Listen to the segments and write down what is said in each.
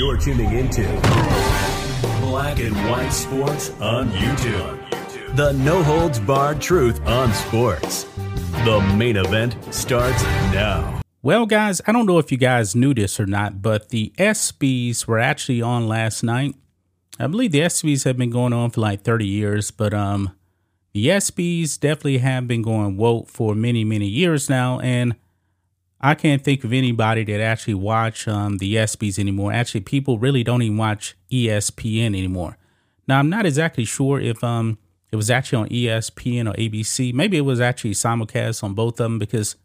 You're tuning into Black and White Sports on YouTube. The no holds barred truth on sports. The main event starts now. Well, guys, I don't know if you guys knew this or not, but the ESPYs were actually on last night. I believe the ESPYs have been going on for like 30 years, but um, the ESPYs definitely have been going woke for many, many years now, and I can't think of anybody that actually watch um, the ESPYs anymore. Actually, people really don't even watch ESPN anymore. Now, I'm not exactly sure if um it was actually on ESPN or ABC. Maybe it was actually simulcast on both of them because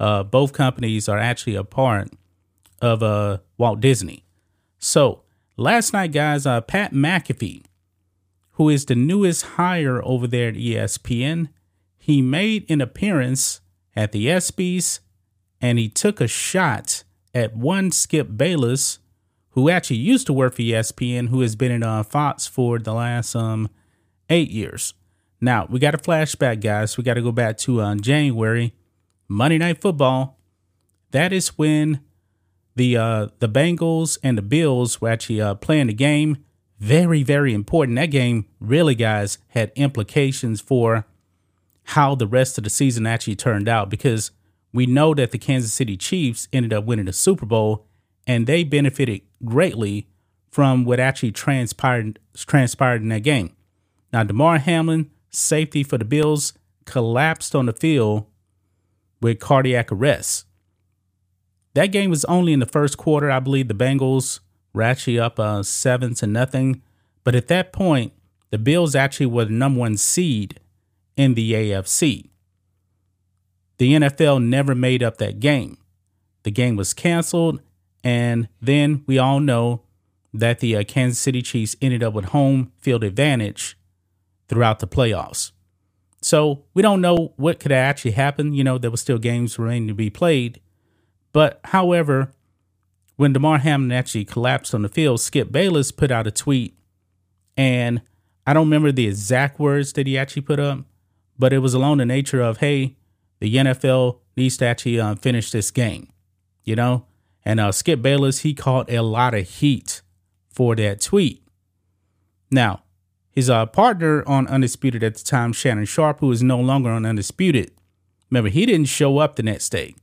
uh, both companies are actually a part of uh, Walt Disney. So last night, guys, uh, Pat McAfee, who is the newest hire over there at ESPN, he made an appearance at the ESPYs and he took a shot at one Skip Bayless, who actually used to work for ESPN, who has been in uh, Fox for the last um eight years. Now we got a flashback, guys. We got to go back to uh, January, Monday Night Football. That is when the uh, the Bengals and the Bills were actually uh, playing the game. Very, very important. That game really, guys, had implications for how the rest of the season actually turned out because we know that the Kansas City Chiefs ended up winning the Super Bowl, and they benefited greatly from what actually transpired transpired in that game. Now, Damar Hamlin, safety for the Bills, collapsed on the field with cardiac arrest. That game was only in the first quarter. I believe the Bengals were actually up uh, seven to nothing. But at that point, the Bills actually were the number one seed in the AFC. The NFL never made up that game. The game was canceled, and then we all know that the uh, Kansas City Chiefs ended up with home field advantage throughout the playoffs. So we don't know what could actually happen. You know, there were still games remaining to be played. But however, when Damar Hamlin actually collapsed on the field, Skip Bayless put out a tweet, and I don't remember the exact words that he actually put up, but it was along the nature of, hey, the NFL needs to actually uh, finish this game, you know? And uh, Skip Bayless, he caught a lot of heat for that tweet. Now, his uh, partner on Undisputed at the time, Shannon Sharpe, who is no longer on Undisputed, remember, he didn't show up the next day.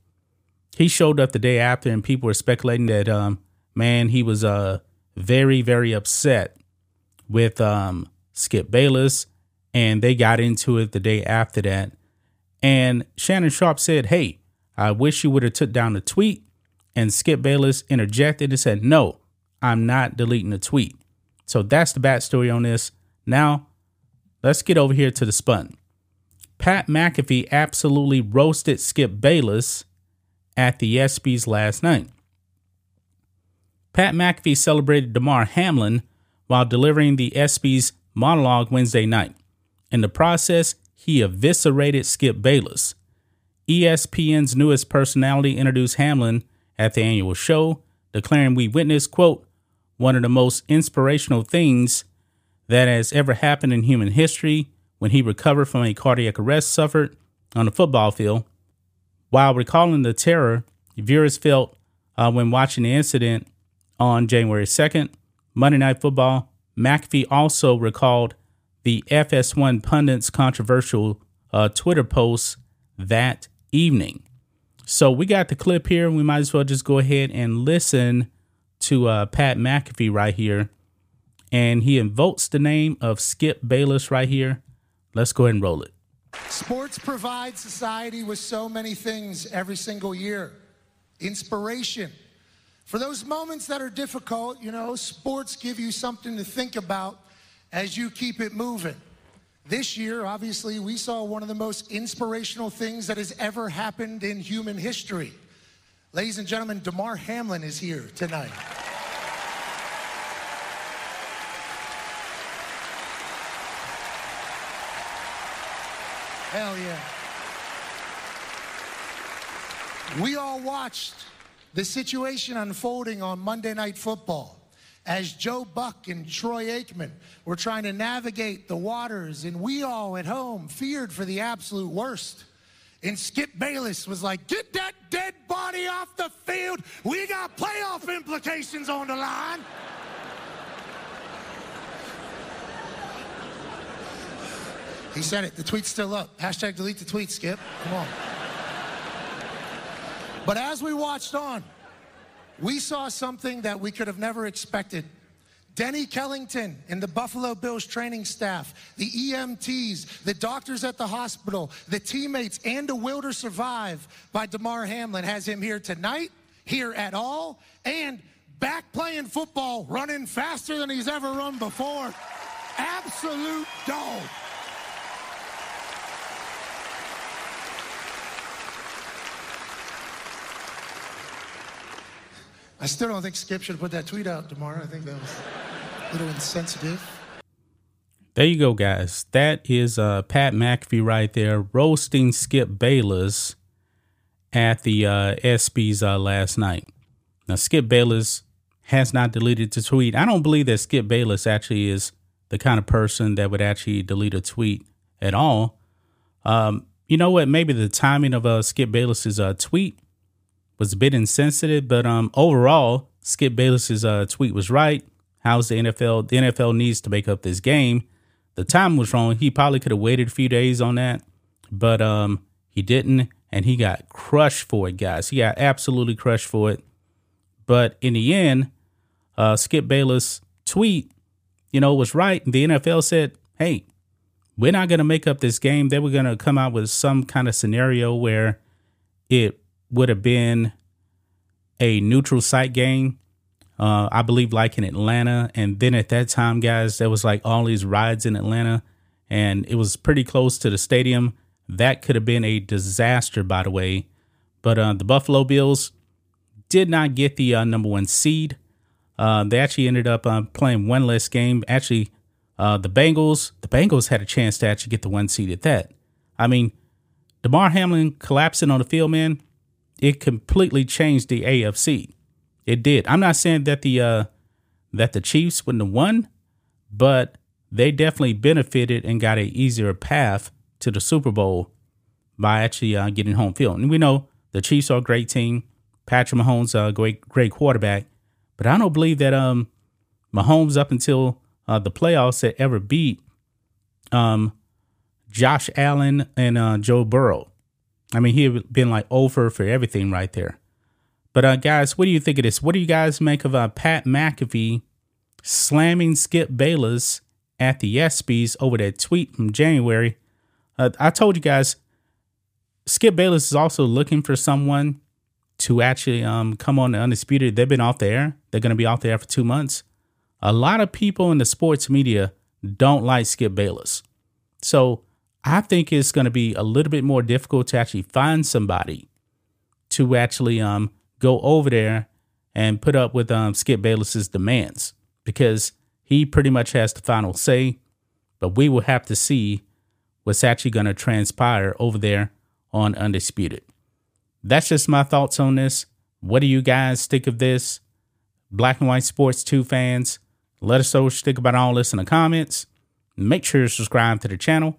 He showed up the day after, and people were speculating that, um, man, he was uh, very, very upset with um, Skip Bayless, and they got into it the day after that. And Shannon Sharpe said, Hey, I wish you would have took down the tweet. And Skip Bayless interjected and said, No, I'm not deleting the tweet. So that's the backstory on this. Now, let's get over here to the spun. Pat McAfee absolutely roasted Skip Bayless at the ESPYs last night. Pat McAfee celebrated Damar Hamlin while delivering the ESPYs monologue Wednesday night. In the process, he eviscerated Skip Bayless. ESPN's newest personality introduced Hamlin at the annual show, declaring we witnessed, quote, one of the most inspirational things that has ever happened in human history when he recovered from a cardiac arrest suffered on the football field. While recalling the terror viewers felt uh, when watching the incident on January 2nd, Monday Night Football, McAfee also recalled the FS1 pundit's controversial uh, Twitter post that evening. So we got the clip here. We might as well just go ahead and listen to uh, Pat McAfee right here. And he invokes the name of Skip Bayless right here. Let's go ahead and roll it. Sports provide society with so many things every single year. Inspiration. For those moments that are difficult, you know, sports give you something to think about as you keep it moving. This year, obviously, we saw one of the most inspirational things that has ever happened in human history. Ladies and gentlemen, Damar Hamlin is here tonight. Hell yeah. We all watched the situation unfolding on Monday Night Football as Joe Buck and Troy Aikman were trying to navigate the waters, and we all at home feared for the absolute worst. And Skip Bayless was like, Get that dead body off the field. We got playoff implications on the line. He said it. The tweet's still up. Hashtag delete the tweet, Skip. Come on. But as we watched on, we saw something that we could have never expected. Denny Kellington and the Buffalo Bills training staff, the EMTs, the doctors at the hospital, the teammates, and the will to survive by Damar Hamlin has him here tonight, here at all, and back playing football, running faster than he's ever run before. Absolute dog. I still don't think Skip should put that tweet out tomorrow. I think that was a little insensitive. There you go, guys. That is uh, Pat McAfee right there roasting Skip Bayless at the uh, ESPYS uh, last night. Now, Skip Bayless has not deleted the tweet. I don't believe that Skip Bayless actually is the kind of person that would actually delete a tweet at all. Um, you know what? Maybe the timing of uh, Skip Bayless's uh, tweet was a bit insensitive, but um, overall, Skip Bayless's uh, tweet was right. How's the NFL? The NFL needs to make up this game. The time was wrong. He probably could have waited a few days on that, but um, he didn't, and he got crushed for it, guys. He got absolutely crushed for it. But in the end, uh, Skip Bayless' tweet, you know, was right. The NFL said, "Hey, we're not going to make up this game. They were going to come out with some kind of scenario where it would have been a neutral site game. Uh, I believe like in Atlanta. And then at that time, guys, there was like all these rides in Atlanta and it was pretty close to the stadium. That could have been a disaster, by the way. But uh, the Buffalo Bills did not get the uh, number one seed. Uh, they actually ended up uh, playing one less game. Actually, uh, the Bengals, the Bengals had a chance to actually get the one seed at that. I mean, Damar Hamlin collapsing on the field, man it completely changed the AFC. It did. I'm not saying that the uh, that the Chiefs wouldn't have won, but they definitely benefited and got a easier path to the Super Bowl by actually uh, getting home field. And we know the Chiefs are a great team. Patrick Mahomes, a great great quarterback, but I don't believe that um Mahomes up until uh, the playoffs had ever beat um Josh Allen and uh, Joe Burrow. I mean, he had been like over for everything right there. But uh, guys, what do you think of this? What do you guys make of uh, Pat McAfee slamming Skip Bayless at the ESPYS over that tweet from January? Uh, I told you guys, Skip Bayless is also looking for someone to actually um, come on the Undisputed. They've been off the air. They're going to be off the air for two months. A lot of people in the sports media don't like Skip Bayless. So I think it's going to be a little bit more difficult to actually find somebody to actually um, go over there and put up with um, Skip Bayless's demands because he pretty much has the final say. But we will have to see what's actually going to transpire over there on Undisputed. That's just my thoughts on this. What do you guys think of this? Black and White Sports 2 fans, let us know what you think about all this in the comments. Make sure to subscribe to the channel